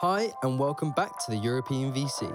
Hi, and welcome back to the European VC,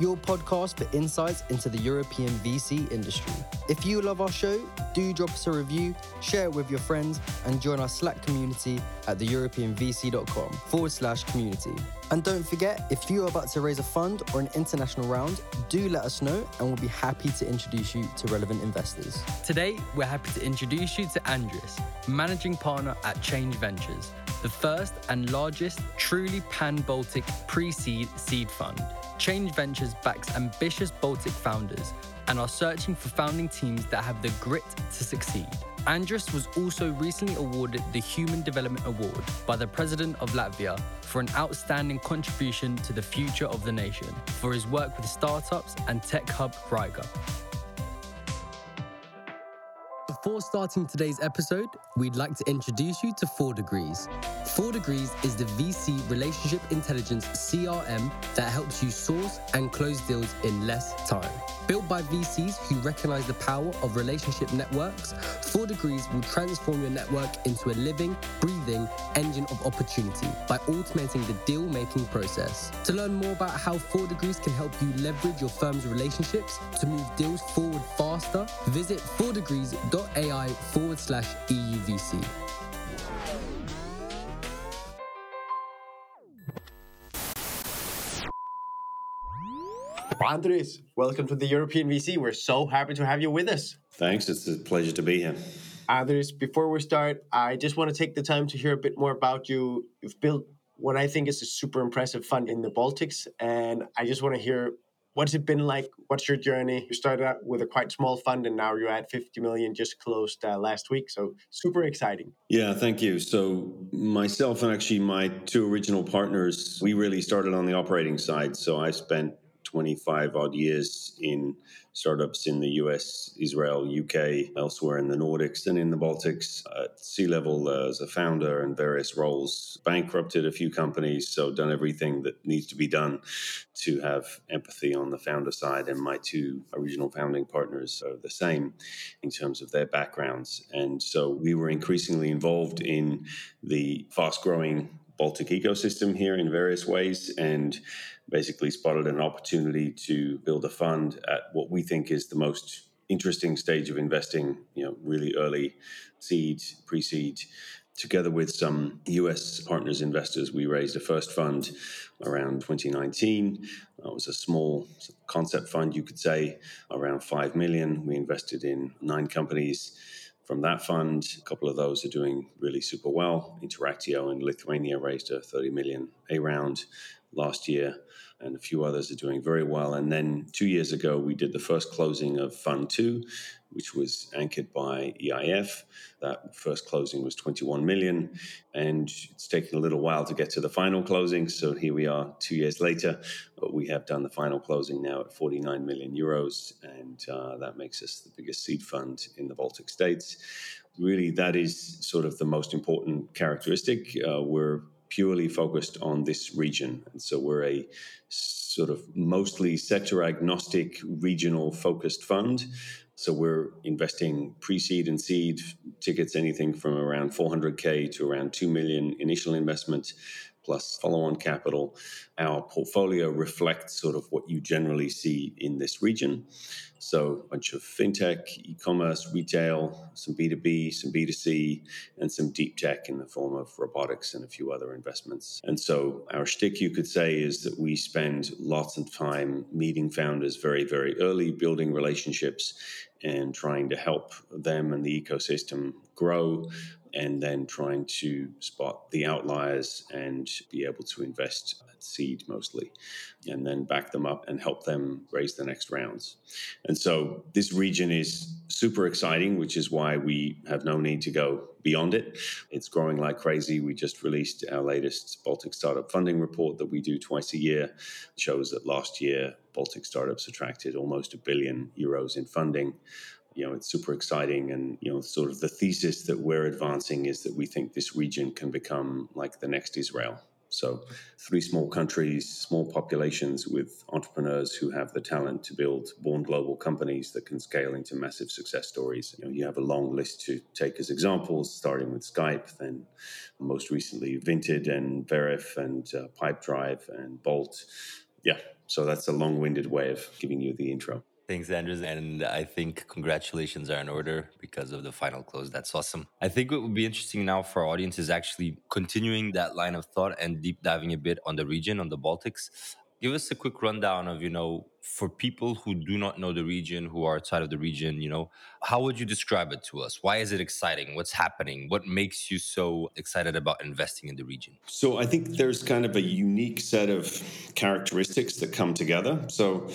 your podcast for insights into the European VC industry. If you love our show, do drop us a review, share it with your friends, and join our Slack community at theeuropeanvc.com forward slash community. And don't forget, if you are about to raise a fund or an international round, do let us know and we'll be happy to introduce you to relevant investors. Today, we're happy to introduce you to Andris, managing partner at Change Ventures the first and largest truly pan Baltic pre seed seed fund. Change Ventures backs ambitious Baltic founders and are searching for founding teams that have the grit to succeed. Andris was also recently awarded the Human Development Award by the President of Latvia for an outstanding contribution to the future of the nation for his work with startups and Tech Hub Riga. Before starting today's episode, we'd like to introduce you to 4 Degrees. 4 Degrees is the VC relationship intelligence CRM that helps you source and close deals in less time. Built by VCs who recognize the power of relationship networks, 4 Degrees will transform your network into a living, breathing engine of opportunity by automating the deal making process. To learn more about how 4 Degrees can help you leverage your firm's relationships to move deals forward faster, visit 4degrees.com AI forward slash EUVC. Andris, welcome to the European VC. We're so happy to have you with us. Thanks. It's a pleasure to be here. Andris, before we start, I just want to take the time to hear a bit more about you. You've built what I think is a super impressive fund in the Baltics, and I just want to hear What's it been like? What's your journey? You started out with a quite small fund and now you're at 50 million, just closed uh, last week. So super exciting. Yeah, thank you. So, myself and actually my two original partners, we really started on the operating side. So, I spent 25 odd years in startups in the US, Israel, UK, elsewhere in the Nordics and in the Baltics at C level uh, as a founder in various roles, bankrupted a few companies, so done everything that needs to be done to have empathy on the founder side. And my two original founding partners are the same in terms of their backgrounds. And so we were increasingly involved in the fast growing Baltic ecosystem here in various ways and basically spotted an opportunity to build a fund at what we think is the most interesting stage of investing, you know, really early seed, pre-seed. Together with some US partners investors, we raised a first fund around 2019. It was a small concept fund, you could say, around 5 million. We invested in nine companies from that fund. A couple of those are doing really super well. Interactio in Lithuania raised a 30 million A round last year and a few others are doing very well. And then two years ago, we did the first closing of Fund Two, which was anchored by EIF. That first closing was 21 million, and it's taken a little while to get to the final closing. So here we are, two years later. But we have done the final closing now at 49 million euros, and uh, that makes us the biggest seed fund in the Baltic states. Really, that is sort of the most important characteristic. Uh, we're purely focused on this region. And so we're a sort of mostly sector agnostic, regional focused fund. So we're investing pre-seed and seed tickets, anything from around 400k to around 2 million initial investment, plus follow-on capital. Our portfolio reflects sort of what you generally see in this region. So a bunch of fintech, e-commerce, retail, some B2B, some B2C, and some deep tech in the form of robotics and a few other investments. And so our shtick, you could say, is that we spend lots of time meeting founders very, very early, building relationships and trying to help them and the ecosystem grow and then trying to spot the outliers and be able to invest at seed mostly, and then back them up and help them raise the next rounds. And so this region is super exciting, which is why we have no need to go beyond it. It's growing like crazy. We just released our latest Baltic Startup Funding Report that we do twice a year. It shows that last year, Baltic startups attracted almost a billion euros in funding you know it's super exciting and you know sort of the thesis that we're advancing is that we think this region can become like the next israel So, three small countries, small populations with entrepreneurs who have the talent to build born global companies that can scale into massive success stories. You, know, you have a long list to take as examples, starting with Skype, then most recently Vinted and Veriff and uh, Pipedrive and Bolt. Yeah, so that's a long winded way of giving you the intro. Thanks, Andris. And I think congratulations are in order because of the final close. That's awesome. I think what would be interesting now for our audience is actually continuing that line of thought and deep diving a bit on the region, on the Baltics. Give us a quick rundown of, you know, for people who do not know the region, who are outside of the region, you know, how would you describe it to us? Why is it exciting? What's happening? What makes you so excited about investing in the region? So I think there's kind of a unique set of characteristics that come together. So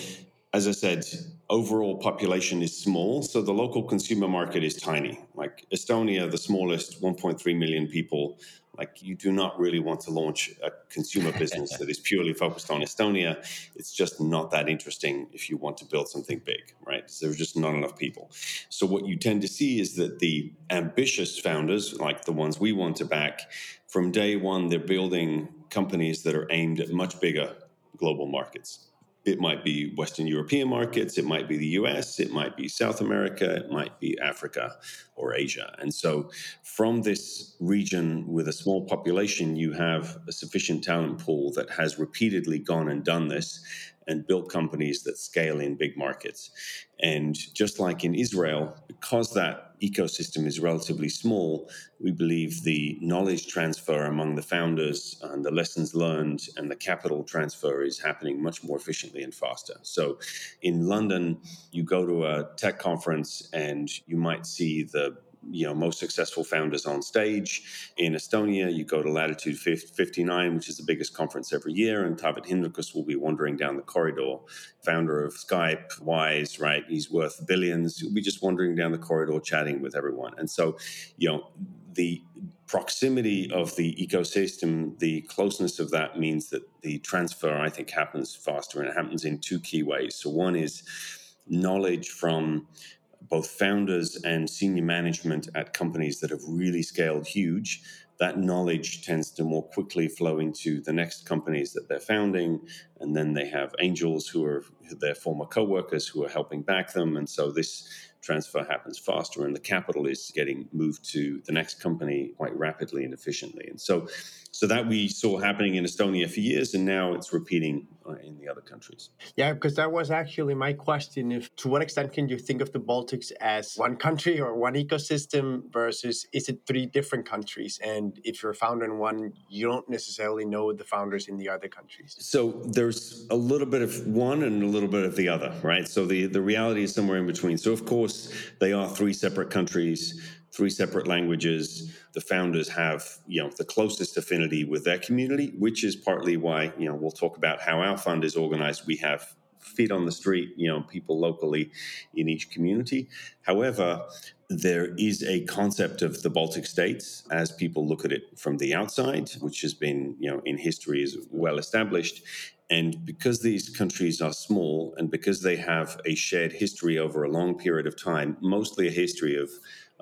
as I said, overall population is small, so the local consumer market is tiny. Like Estonia, the smallest, 1.3 million people. Like you do not really want to launch a consumer business that is purely focused on Estonia. It's just not that interesting if you want to build something big, right? So there's just not enough people. So what you tend to see is that the ambitious founders, like the ones we want to back, from day one they're building companies that are aimed at much bigger global markets it might be Western European markets, it might be the US, it might be South America, it might be Africa or Asia. And so, from this region with a small population, you have a sufficient talent pool that has repeatedly gone and done this and built companies that scale in big markets. And just like in Israel, because that ecosystem is relatively small, we believe the knowledge transfer among the founders and the lessons learned and the capital transfer is happening much more efficiently and faster. So in London, you go to a tech conference and you might see the you know most successful founders on stage. In Estonia, you go to Latitude 59, which is the biggest conference every year, and Taavet Hinrikus will be wandering down the corridor. Founder of Skype, Wise, right? He's worth billions. He'll be just wandering down the corridor chatting with everyone. And so, you know, the proximity of the ecosystem, the closeness of that means that the transfer, I think, happens faster and it happens in two key ways. So, one is knowledge from both founders and senior management at companies that have really scaled huge, that knowledge tends to more quickly flow into the next companies that they're founding. And then they have angels who are their former co-workers who are helping back them. And so this transfer happens faster and the capital is getting moved to the next company quite rapidly and efficiently. And so so that we saw happening in Estonia for years, and now it's repeating uh, in the other countries. Yeah, because that was actually my question: if to what extent can you think of the Baltics as one country or one ecosystem versus is it three different countries? And if you're a founder in one, you don't necessarily know the founders in the other countries. So there's a little bit of one and a little bit of the other, right? So the the reality is somewhere in between. So of course they are three separate countries three separate languages. The founders have, you know, the closest affinity with their community, which is partly why, you know, we'll talk about how our fund is organized. We have feet on the street, you know, people locally in each community. However, there is a concept of the Baltic states as people look at it from the outside, which has been, you know, in history is well established. And because these countries are small and because they have a shared history over a long period of time, mostly a history of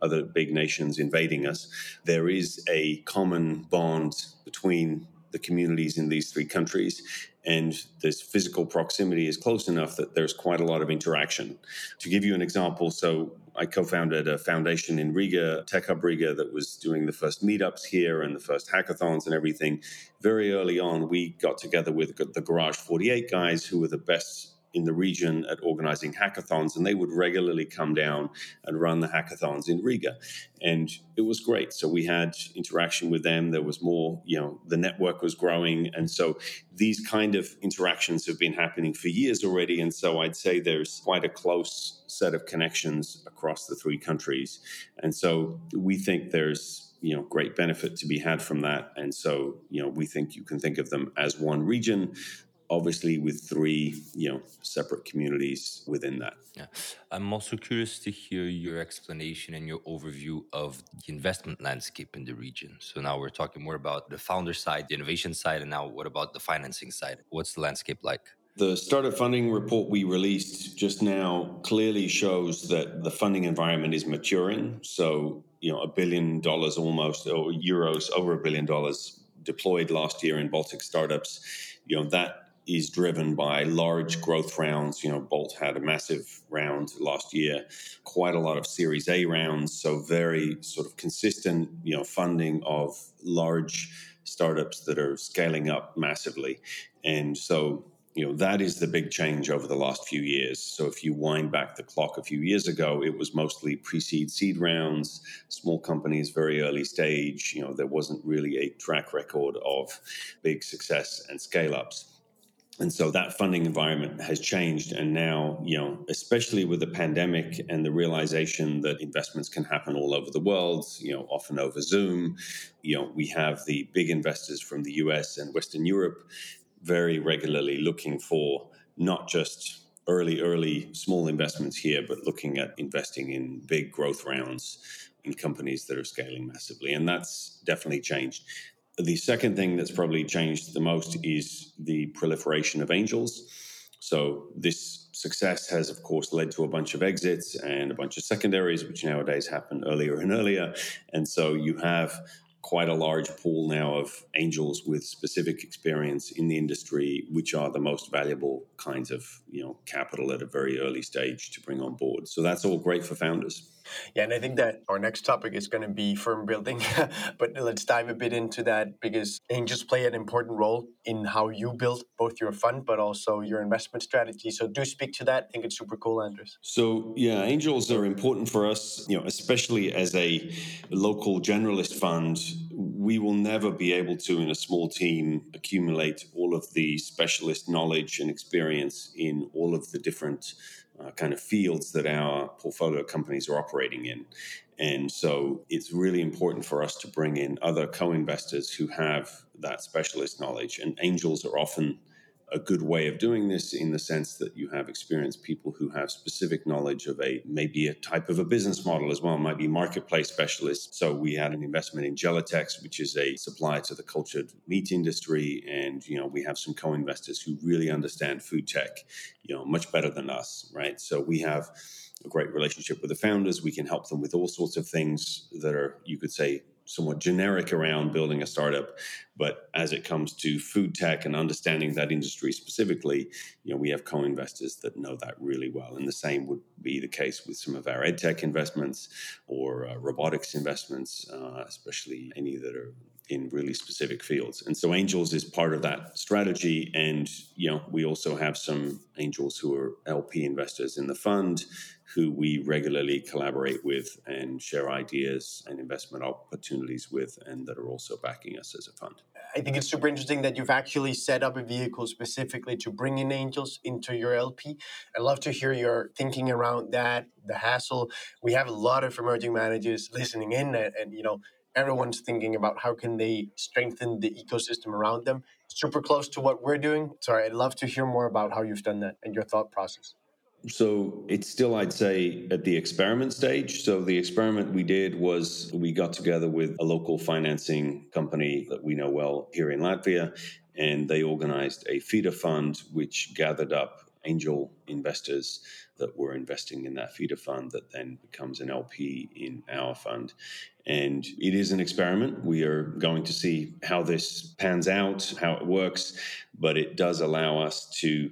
other big nations invading us, there is a common bond between the communities in these three countries. And this physical proximity is close enough that there's quite a lot of interaction. To give you an example, so I co founded a foundation in Riga, Tech Hub Riga, that was doing the first meetups here and the first hackathons and everything. Very early on, we got together with the Garage 48 guys, who were the best in the region at organizing hackathons, and they would regularly come down and run the hackathons in Riga. And it was great. So we had interaction with them. There was more, you know, the network was growing. And so these kind of interactions have been happening for years already. And so I'd say there's quite a close set of connections across the three countries. And so we think there's you know great benefit to be had from that and so you know we think you can think of them as one region obviously with three you know separate communities within that. Yeah. I'm also curious to hear your explanation and your overview of the investment landscape in the region. So now we're talking more about the founder side the innovation side and now what about the financing side? What's the landscape like? The startup funding report we released just now clearly shows that the funding environment is maturing. So you know a billion dollars almost or euros over a billion dollars deployed last year in Baltic startups, you know, that is driven by large growth rounds. You know, Bolt had a massive round last year, quite a lot of Series A rounds, so very sort of consistent, you know, funding of large startups that are scaling up massively. And so you know that is the big change over the last few years so if you wind back the clock a few years ago it was mostly pre-seed seed rounds small companies very early stage you know there wasn't really a track record of big success and scale ups and so that funding environment has changed and now you know especially with the pandemic and the realization that investments can happen all over the world you know often over zoom you know we have the big investors from the US and western europe very regularly looking for not just early, early small investments here, but looking at investing in big growth rounds in companies that are scaling massively. And that's definitely changed. The second thing that's probably changed the most is the proliferation of angels. So, this success has, of course, led to a bunch of exits and a bunch of secondaries, which nowadays happen earlier and earlier. And so, you have quite a large pool now of angels with specific experience in the industry, which are the most valuable kinds of you know capital at a very early stage to bring on board. So that's all great for founders. Yeah, and I think that our next topic is going to be firm building, but let's dive a bit into that because angels play an important role in how you build both your fund but also your investment strategy. So do speak to that. I think it's super cool, Andris. So yeah, angels are important for us, you know, especially as a local generalist fund. We will never be able to, in a small team, accumulate all of the specialist knowledge and experience in all of the different uh, kind of fields that our portfolio companies are operating in. And so it's really important for us to bring in other co investors who have that specialist knowledge. And angels are often a good way of doing this in the sense that you have experienced people who have specific knowledge of a maybe a type of a business model as well, it might be marketplace specialists. So we had an investment in gelatex which is a supplier to the cultured meat industry, and you know we have some co-investors who really understand food tech, you know, much better than us, right? So we have a great relationship with the founders. We can help them with all sorts of things that are, you could say, somewhat generic around building a startup. But as it comes to food tech and understanding that industry specifically, you know, we have co-investors that know that really well. And the same would be the case with some of our ed tech investments or uh, robotics investments, uh, especially any that are in really specific fields. And so angels is part of that strategy. And, you know, we also have some angels who are LP investors in the fund who we regularly collaborate with and share ideas and investment opportunities with, and that are also backing us as a fund. I think it's super interesting that you've actually set up a vehicle specifically to bring in angels into your LP. I'd love to hear your thinking around that, the hassle. We have a lot of emerging managers listening in, and, and you know, everyone's thinking about how can they strengthen the ecosystem around them. Super close to what we're doing. Sorry, I'd love to hear more about how you've done that and your thought process. So it's still, I'd say, at the experiment stage. So the experiment we did was we got together with a local financing company that we know well here in Latvia, and they organized a feeder fund which gathered up angel investors that were investing in that feeder fund that then becomes an LP in our fund. And it is an experiment. We are going to see how this pans out, how it works, but it does allow us to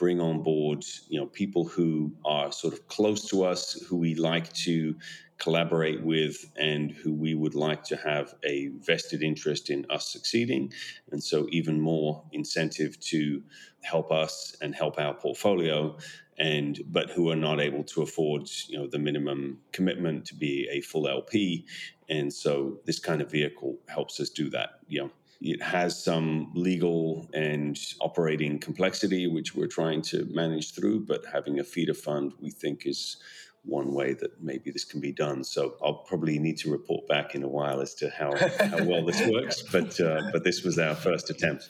bring on board you know people who are sort of close to us who we like to collaborate with and who we would like to have a vested interest in us succeeding and so even more incentive to help us and help our portfolio and but who are not able to afford you know the minimum commitment to be a full LP and so this kind of vehicle helps us do that you know it has some legal and operating complexity, which we're trying to manage through, but having a feeder fund, we think, is one way that maybe this can be done. So I'll probably need to report back in a while as to how, how well this works, but, uh, but this was our first attempt.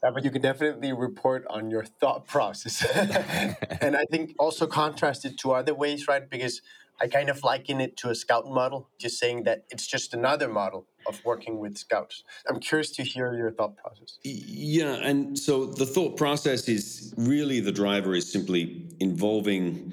But you can definitely report on your thought process. and I think also contrast it to other ways, right? Because I kind of liken it to a scout model, just saying that it's just another model of working with scouts. I'm curious to hear your thought process. Yeah, and so the thought process is really the driver is simply involving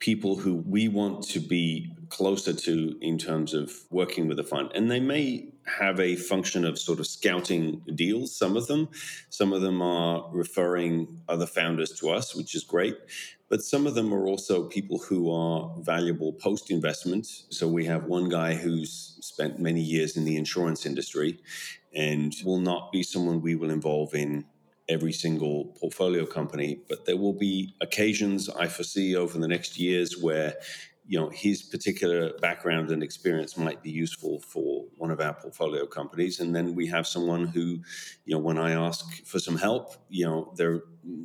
people who we want to be closer to in terms of working with the fund. And they may have a function of sort of scouting deals, some of them. Some of them are referring other founders to us, which is great. But some of them are also people who are valuable post investment. So we have one guy who's spent many years in the insurance industry and will not be someone we will involve in every single portfolio company, but there will be occasions I foresee over the next years where you know his particular background and experience might be useful for one of our portfolio companies. And then we have someone who you know when i ask for some help you know they're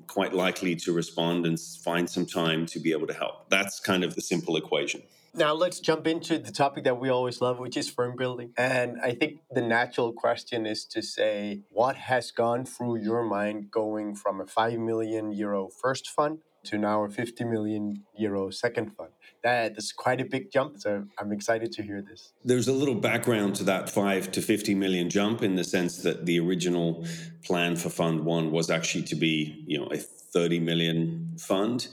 quite likely to respond and find some time to be able to help. That's kind of the simple equation. Now let's jump into the topic that we always love, which is firm building. And I think the natural question is to say, what has gone through your mind going from a 5 million euro first fund to now a 50 million euro second fund? That is quite a big jump. So I'm excited to hear this. There's a little background to that 5 to 50 million jump in the sense that the original plan for fund 1 was actually to be, you know, a 30 million fund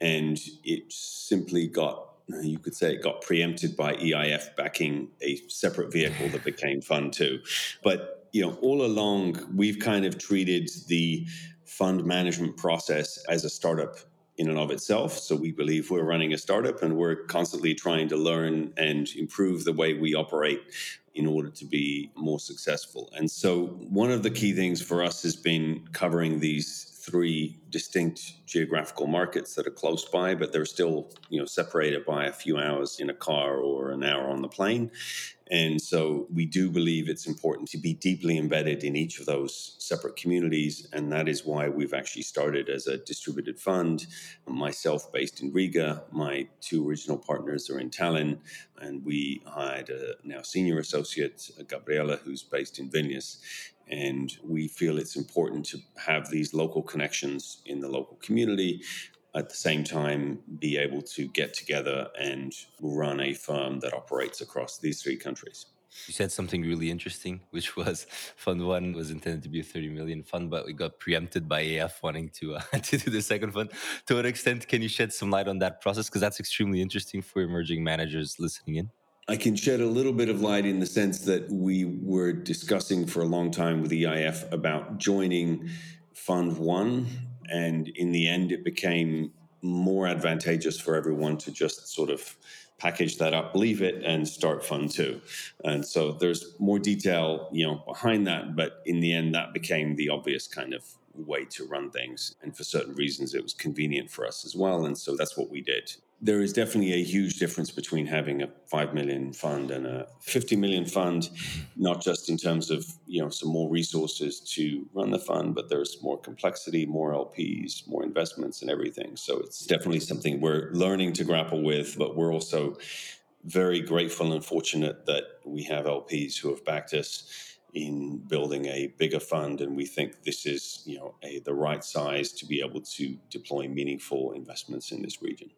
and it simply got you could say it got preempted by EIF backing a separate vehicle that became Fund 2. But, you know, all along, we've kind of treated the fund management process as a startup in and of itself. So we believe we're running a startup and we're constantly trying to learn and improve the way we operate in order to be more successful. And so one of the key things for us has been covering these three distinct geographical markets that are close by, but they're still, you know, separated by a few hours in a car or an hour on the plane. And so we do believe it's important to be deeply embedded in each of those separate communities. And that is why we've actually started as a distributed fund. Myself based in Riga, my two original partners are in Tallinn, and we hired a now senior associate, Gabriela, who's based in Vilnius. And we feel it's important to have these local connections in the local community. At the same time, be able to get together and run a firm that operates across these three countries. You said something really interesting, which was Fund One was intended to be a 30 million fund, but we got preempted by EIF wanting to uh, to do the second fund. To what extent can you shed some light on that process? Because that's extremely interesting for emerging managers listening in. I can shed a little bit of light in the sense that we were discussing for a long time with EIF about joining Fund One, and in the end, it became more advantageous for everyone to just sort of package that up, leave it, and start Fund Two. And so there's more detail, you know, behind that, but in the end, that became the obvious kind of way to run things. And for certain reasons, it was convenient for us as well. And so that's what we did there is definitely a huge difference between having a 5 million fund and a 50 million fund not just in terms of you know some more resources to run the fund but there's more complexity more lps more investments and everything. So it's definitely something we're learning to grapple with but we're also very grateful and fortunate that we have lps who have backed us in building a bigger fund and we think this is you know a, the right size to be able to deploy meaningful investments in this region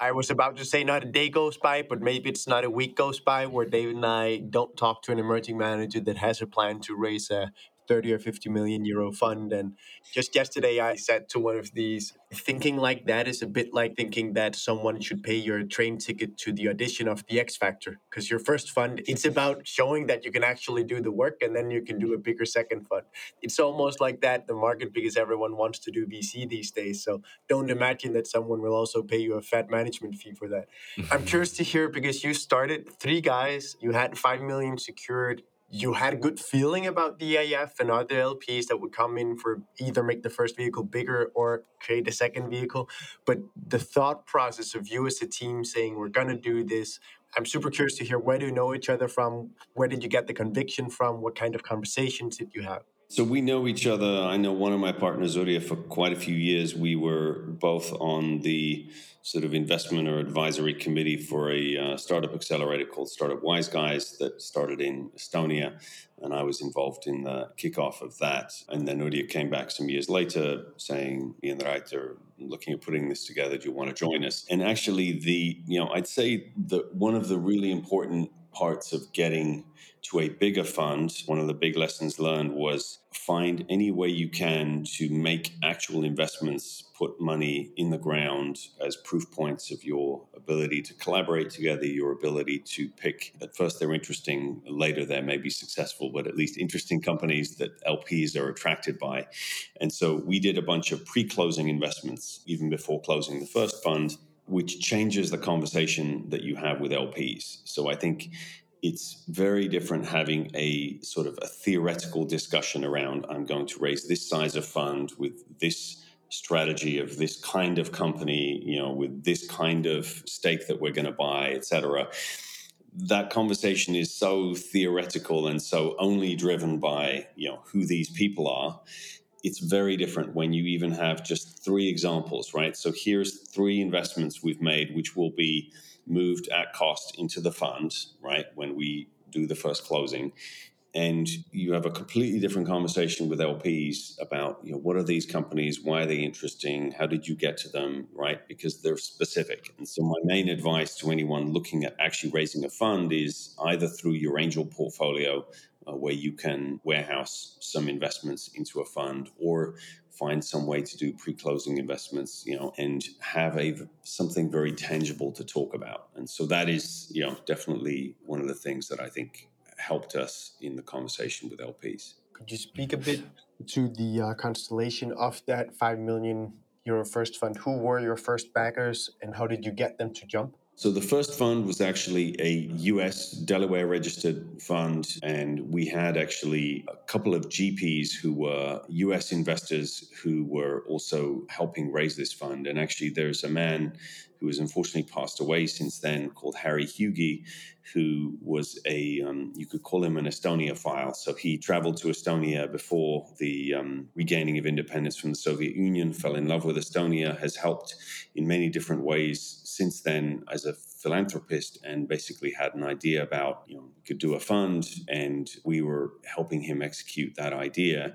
I was about to say not a day goes by, but maybe it's not a week goes by where David and I don't talk to an emerging manager that has a plan to raise a 30 or 50 million euro fund. And just yesterday, I said to one of these, thinking like that is a bit like thinking that someone should pay your train ticket to the audition of the X Factor. Because your first fund, it's about showing that you can actually do the work and then you can do a bigger second fund. It's almost like that, the market, because everyone wants to do VC these days. So don't imagine that someone will also pay you a fat management fee for that. I'm curious to hear because you started three guys, you had 5 million secured you had a good feeling about EIF and other LPs that would come in for either make the first vehicle bigger or create a second vehicle. But the thought process of you as a team saying, we're going to do this, I'm super curious to hear where do you know each other from? Where did you get the conviction from? What kind of conversations did you have? So we know each other. I know one of my partners, Uria, for quite a few years. We were both on the sort of investment or advisory committee for a uh, startup accelerator called Startup Wise Guys that started in Estonia. And I was involved in the kickoff of that. And then Udia came back some years later saying, Ian are looking at putting this together. Do you want to join us? And actually, the, you know, I'd say that one of the really important parts of getting to a bigger fund, one of the big lessons learned was find any way you can to make actual investments put money in the ground as proof points of your ability to collaborate together, your ability to pick. At first, they're interesting, later, they may be successful, but at least interesting companies that LPs are attracted by. And so we did a bunch of pre closing investments even before closing the first fund which changes the conversation that you have with LPs. So I think it's very different having a sort of a theoretical discussion around I'm going to raise this size of fund with this strategy of this kind of company, you know, with this kind of stake that we're going to buy, etc. That conversation is so theoretical and so only driven by, you know, who these people are it's very different when you even have just three examples, right? So here's three investments we've made, which will be moved at cost into the fund, right? When we do the first closing. And you have a completely different conversation with LPs about, you know, what are these companies? Why are they interesting? How did you get to them? Right? Because they're specific. And so my main advice to anyone looking at actually raising a fund is either through your angel portfolio uh, where you can warehouse some investments into a fund or find some way to do pre-closing investments you know and have a something very tangible to talk about. And so that is you know definitely one of the things that i think helped us in the conversation with lps could you speak a bit to the uh, constellation of that 5 million euro first fund? Who were your first backers and how did you get them to jump so the first fund was actually a US Delaware registered fund, and we had actually a couple of GPs who were US investors who were also helping raise this fund. And actually, there's a man who has unfortunately passed away since then called Harry Hugi, who was a, um, you could call him an Estonia file. So he traveled to Estonia before the um, regaining of independence from the Soviet Union, fell in love with Estonia, has helped in many different ways since then as a philanthropist and basically had an idea about, you know, could do a fund and we were helping him execute that idea.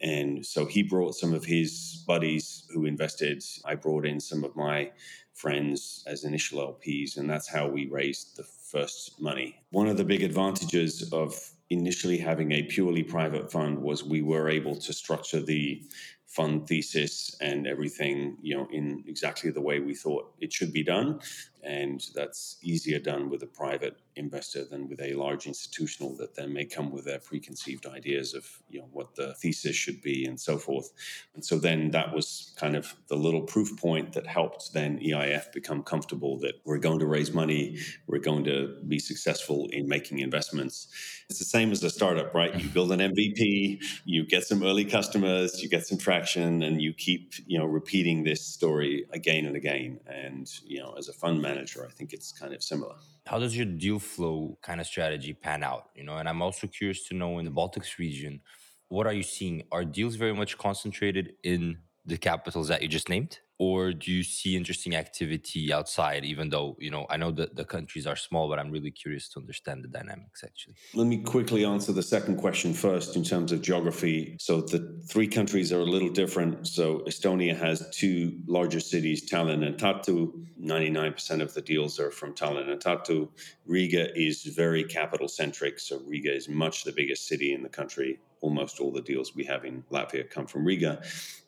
And so he brought some of his buddies who invested. I brought in some of my friends as initial LPs, and that's how we raised the first money. One of the big advantages of initially having a purely private fund was we were able to structure the fund thesis and everything you know in exactly the way we thought it should be done. And that's easier done with a private investor than with a large institutional that then may come with their preconceived ideas of you know what the thesis should be and so forth. And so then that was kind of the little proof point that helped then EIF become comfortable that we're going to raise money we're going to be successful in making investments. It's the same as a startup right? You build an MVP you get some early customers you get some traction and you keep you know repeating this story again and again. And you know as a fund manager I think it's kind of similar. How does your deal flow kind of strategy pan out? You know and i'm also curious to know in the baltics region what are you seeing? Are deals very much concentrated in the capitals that you just named or do you see interesting activity outside even though you know i know that the countries are small but i'm really curious to understand the dynamics actually. Let me quickly answer the second question first in terms of geography. So the three countries are a little different. So estonia has two larger cities tallinn and tartu. 99% of the deals are from tallinn and tartu. Riga is very capital centric so riga is much the biggest city in the country. Almost all the deals we have in latvia come from riga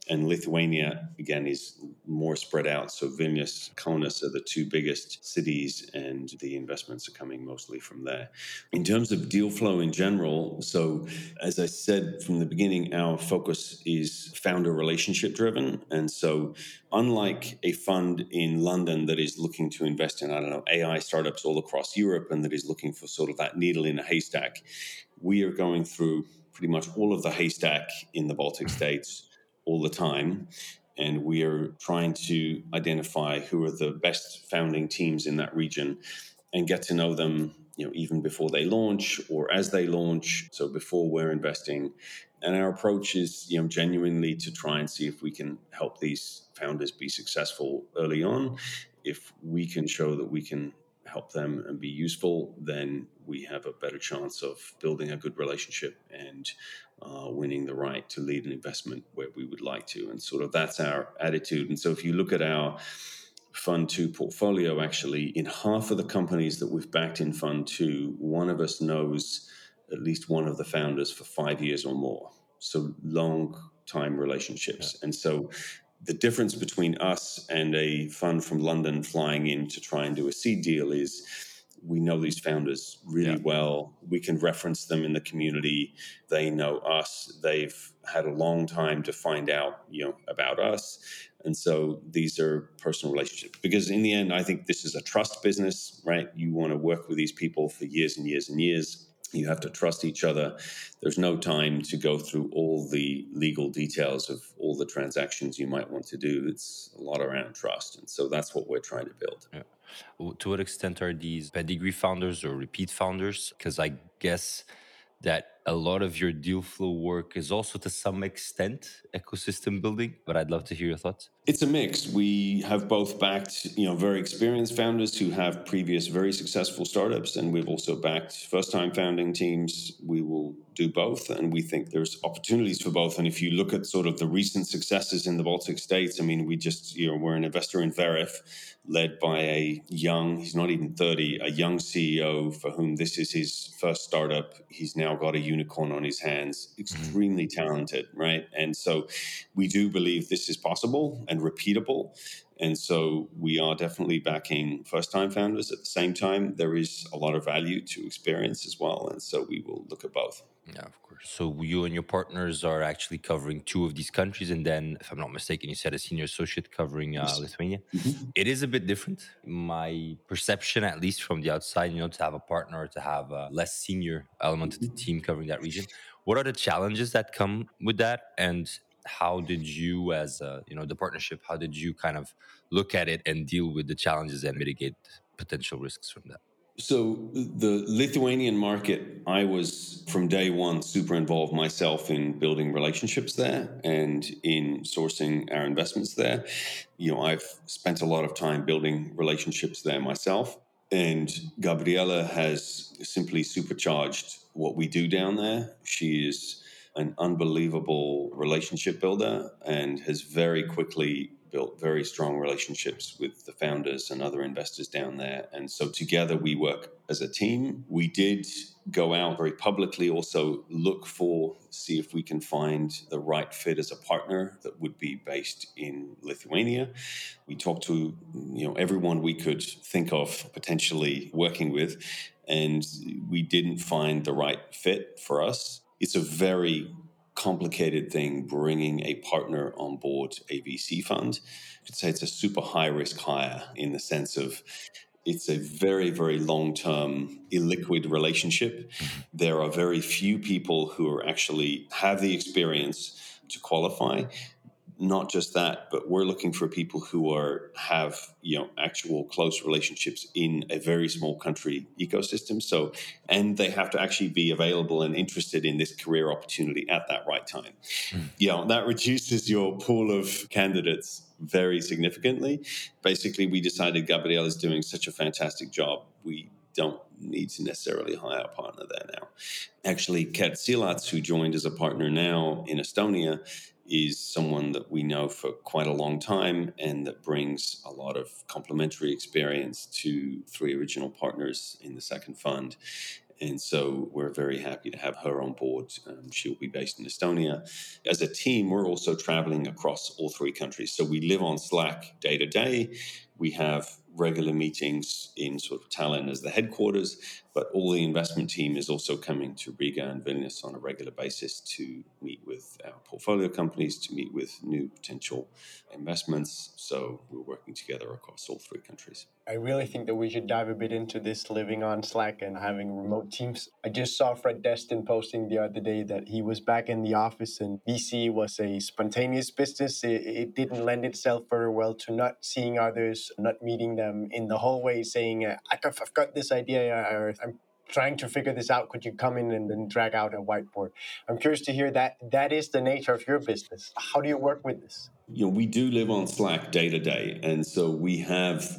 and Lithuania again is more spread out. So Vilnius, Kaunas are the two biggest cities, and the investments are coming mostly from there. In terms of deal flow in general, so as I said from the beginning, our focus is founder relationship driven, and so unlike a fund in London that is looking to invest in I don't know AI startups all across Europe and that is looking for sort of that needle in a haystack, we are going through pretty much all of the haystack in the Baltic states all the time. And we are trying to identify who are the best founding teams in that region and get to know them, you know, even before they launch or as they launch. So before we're investing. And our approach is, you know, genuinely to try and see if we can help these founders be successful early on. If we can show that we can help them and be useful, then we have a better chance of building a good relationship and uh, winning the right to lead an investment where we would like to. And sort of that's our attitude. And so if you look at our Fund 2 portfolio, actually, in half of the companies that we've backed in Fund 2, one of us knows at least one of the founders for five years or more. So long time relationships. Yeah. And so the difference between us and a fund from London flying in to try and do a seed deal is we know these founders really yeah. well. We can reference them in the community. They know us. They've had a long time to find out, you know, about us. And so these are personal relationships. Because in the end, I think this is a trust business, right? You want to work with these people for years and years and years. You have to trust each other. There's no time to go through all the legal details of all the transactions you might want to do. It's a lot around trust. And so that's what we're trying to build. Yeah. To what extent are these pedigree founders or repeat founders? Because I guess that a lot of your deal flow work is also to some extent ecosystem building, but I'd love to hear your thoughts. It's a mix. We have both backed, you know, very experienced founders who have previous very successful startups, and we've also backed first-time founding teams. We will do both, and we think there's opportunities for both. And if you look at sort of the recent successes in the Baltic states, I mean, we just, you know, we're an investor in Veriff, led by a young, he's not even 30, a young CEO for whom this is his first startup. He's now got a unicorn on his hands, mm-hmm. extremely talented, right? And so we do believe this is possible and repeatable. And so we are definitely backing first time founders. At the same time, there is a lot of value to experience as well. And so we will look at both. Yeah, of course. So you and your partners are actually covering two of these countries. And then, if I'm not mistaken, you said a senior associate covering uh, Lithuania. Mm-hmm. It is a bit different. My perception, at least from the outside, you know, to have a partner, to have a less senior element of the mm-hmm. team covering that region. What are the challenges that come with that? And how did you as a, you know the partnership how did you kind of look at it and deal with the challenges and mitigate potential risks from that? So the lithuanian market i was from day one super involved myself in building relationships there and in sourcing our investments there. You know i've spent a lot of time building relationships there myself. And gabriela has simply supercharged what we do down there. She is an unbelievable relationship builder and has very quickly built very strong relationships with the founders and other investors down there. And so together we work as a team. We did go out very publicly, also look for, see if we can find the right fit as a partner that would be based in Lithuania. We talked to you know everyone we could think of potentially working with, and we didn't find the right fit for us it's a very complicated thing bringing a partner on board a VC fund. I could say it's a super high risk hire in the sense of it's a very, very long term, illiquid relationship. Mm-hmm. There are very few people who are actually have the experience to qualify not just that, but we're looking for people who are have you know actual close relationships in a very small country ecosystem. So, and they have to actually be available and interested in this career opportunity at that right time. Mm. You know that reduces your pool of candidates very significantly. Basically, we decided Gabriel is doing such a fantastic job. We don't need to necessarily hire a partner there now. Actually, Kat Silats, who joined as a partner now in Estonia, is someone that we know for quite a long time and that brings a lot of complementary experience to three original partners in the second fund. And so we're very happy to have her on board. Um, she'll be based in Estonia. As a team, we're also traveling across all three countries. So we live on Slack day to day. We have regular meetings in sort of Tallinn as the headquarters, but all the investment team is also coming to Riga and Vilnius on a regular basis to meet with our portfolio companies, to meet with new potential investments. So we're working together across all three countries. I really think that we should dive a bit into this living on Slack and having remote teams. I just saw Fred Destin posting the other day that he was back in the office and VC was a spontaneous business. It, it didn't lend itself very well to not seeing others, not meeting them in the hallway saying, I've got this idea or I'm trying to figure this out. Could you come in and then drag out a whiteboard? I'm curious to hear that. That is the nature of your business. How do you work with this? You know, we do live on Slack day to day. And so we have,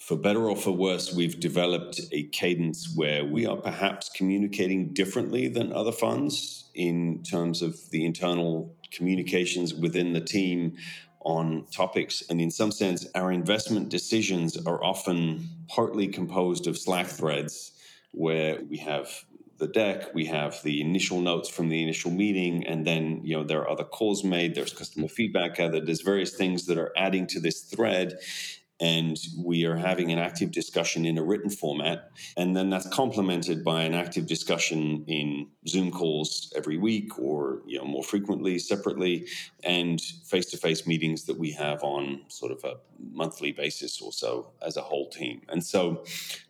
for better or for worse, we've developed a cadence where we are perhaps communicating differently than other funds in terms of the internal communications within the team on topics. And in some sense, our investment decisions are often partly composed of Slack threads where we have the deck, we have the initial notes from the initial meeting, and then you know there are other calls made, there's customer feedback gathered, there's various things that are adding to this thread and we are having an active discussion in a written format. And then that's complemented by an active discussion in Zoom calls every week or you know more frequently separately and face-to-face meetings that we have on sort of a monthly basis or so as a whole team. And so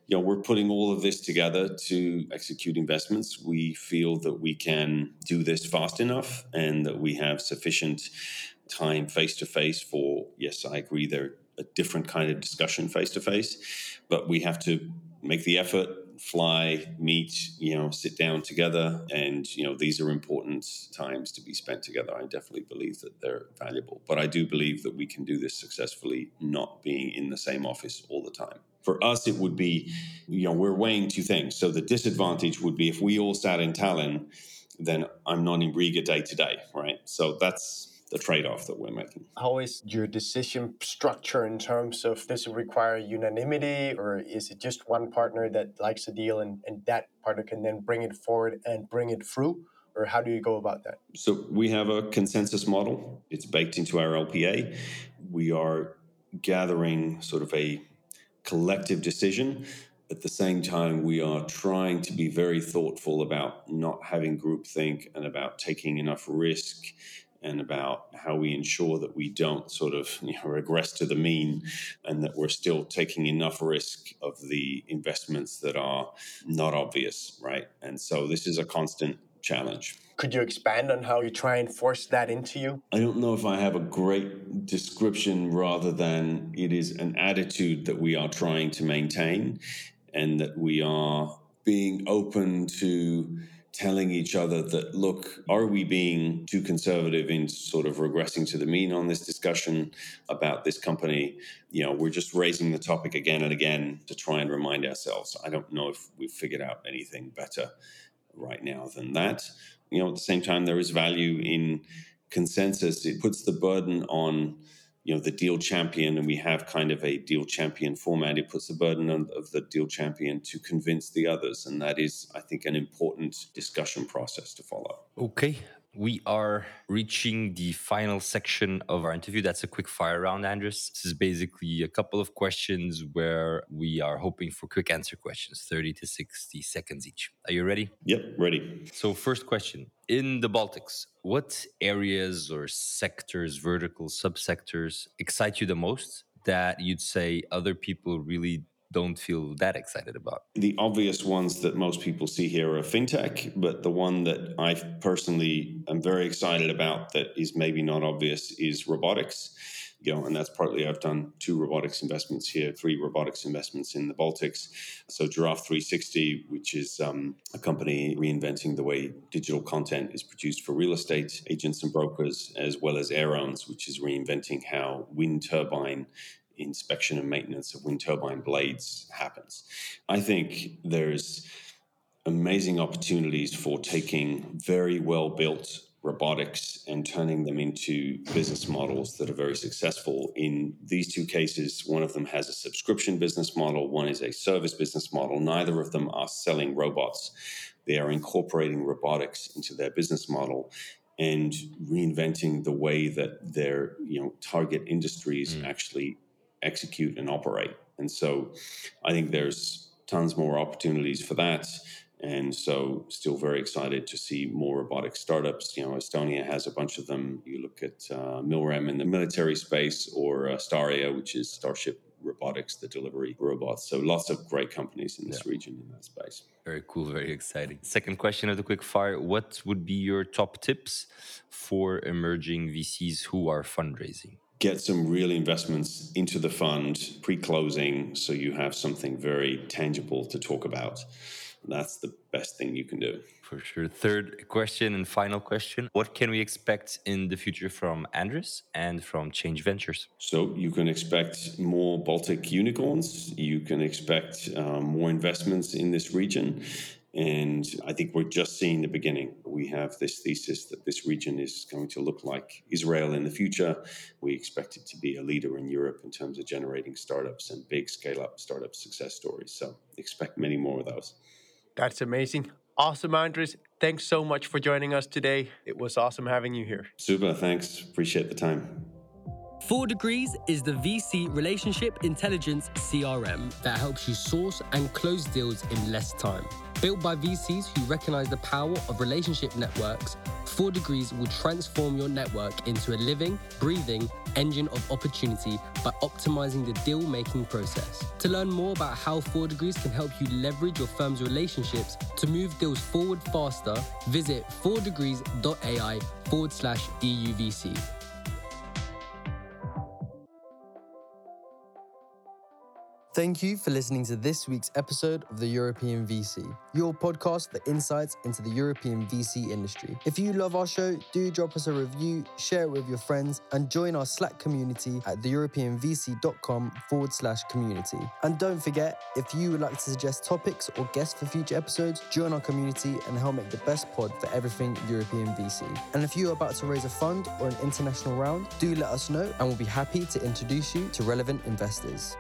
you know we're putting all of this together to execute investments. We feel that we can do this fast enough and that we have sufficient time face to face for yes, I agree there a different kind of discussion face to face, but we have to make the effort fly meet you know sit down together and you know these are important times to be spent together. I definitely believe that they're valuable but i do believe that we can do this successfully not being in the same office all the time. For us it would be you know we're weighing two things. So the disadvantage would be if we all sat in tallinn then i'm not in riga day to day right? So that's the trade-off that we're making. How is your decision structure in terms of does it require unanimity or is it just one partner that likes a deal and, and that partner can then bring it forward and bring it through? Or how do you go about that? So we have a consensus model. It's baked into our LPA. We are gathering sort of a collective decision at the same time, we are trying to be very thoughtful about not having groupthink and about taking enough risk and about how we ensure that we don't sort of you know, regress to the mean and that we're still taking enough risk of the investments that are not obvious, right? And so this is a constant challenge. Could you expand on how you try and force that into you? I don't know if I have a great description rather than it is an attitude that we are trying to maintain and that we are being open to telling each other that, look, are we being too conservative in sort of regressing to the mean on this discussion about this company? You know, we're just raising the topic again and again to try and remind ourselves. I don't know if we've figured out anything better right now than that. You know, at the same time, there is value in consensus. It puts the burden on you know the deal champion and we have kind of a deal champion format it puts the burden on, of the deal champion to convince the others and that is i think an important discussion process to follow okay we are reaching the final section of our interview. That's a quick fire round, Andris. This is basically a couple of questions where we are hoping for quick answer questions, 30 to 60 seconds each. Are you ready? Yep, ready. So, first question In the Baltics, what areas or sectors, vertical subsectors excite you the most that you'd say other people really don't feel that excited about? The obvious ones that most people see here are fintech, but the one that I personally am very excited about that is maybe not obvious is robotics. You know, and that's partly I've done two robotics investments here, three robotics investments in the Baltics. So Giraffe 360, which is um, a company reinventing the way digital content is produced for real estate agents and brokers, as well as Aerones, which is reinventing how wind turbine inspection and maintenance of wind turbine blades happens. I think there's amazing opportunities for taking very well built robotics and turning them into business models that are very successful. In these two cases, one of them has a subscription business model, one is a service business model. Neither of them are selling robots. They are incorporating robotics into their business model and reinventing the way that their you know target industries mm. actually execute and operate. And so I think there's tons more opportunities for that. And so, still very excited to see more robotic startups. You know, Estonia has a bunch of them. You look at uh, Milrem in the military space, or uh, Staria, which is Starship Robotics, the delivery robots. So, lots of great companies in this yeah. region in that space. Very cool, very exciting. Second question of the quick fire What would be your top tips for emerging VCs who are fundraising? get some real investments into the fund pre closing so you have something very tangible to talk about. That's the best thing you can do. For sure. Third question and final question What can we expect in the future from Andris and from Change Ventures? So, you can expect more Baltic unicorns, you can expect um, more investments in this region And I think we're just seeing the beginning. We have this thesis that this region is going to look like Israel in the future. We expect it to be a leader in Europe in terms of generating startups and big scale up startup success stories. So expect many more of those. That's amazing. Awesome, Andris. Thanks so much for joining us today. It was awesome having you here. Super. Thanks. Appreciate the time. Four Degrees is the VC relationship intelligence CRM that helps you source and close deals in less time. Built by VCs who recognize the power of relationship networks, Four Degrees will transform your network into a living, breathing engine of opportunity by optimizing the deal making process. To learn more about how Four Degrees can help you leverage your firm's relationships to move deals forward faster, visit fourdegrees.ai forward slash EUVC. Thank you for listening to this week's episode of the European VC, your podcast for insights into the European VC industry. If you love our show, do drop us a review, share it with your friends, and join our Slack community at theeuropeanvc.com forward slash community. And don't forget, if you would like to suggest topics or guests for future episodes, join our community and help make the best pod for everything European VC. And if you are about to raise a fund or an international round, do let us know and we'll be happy to introduce you to relevant investors.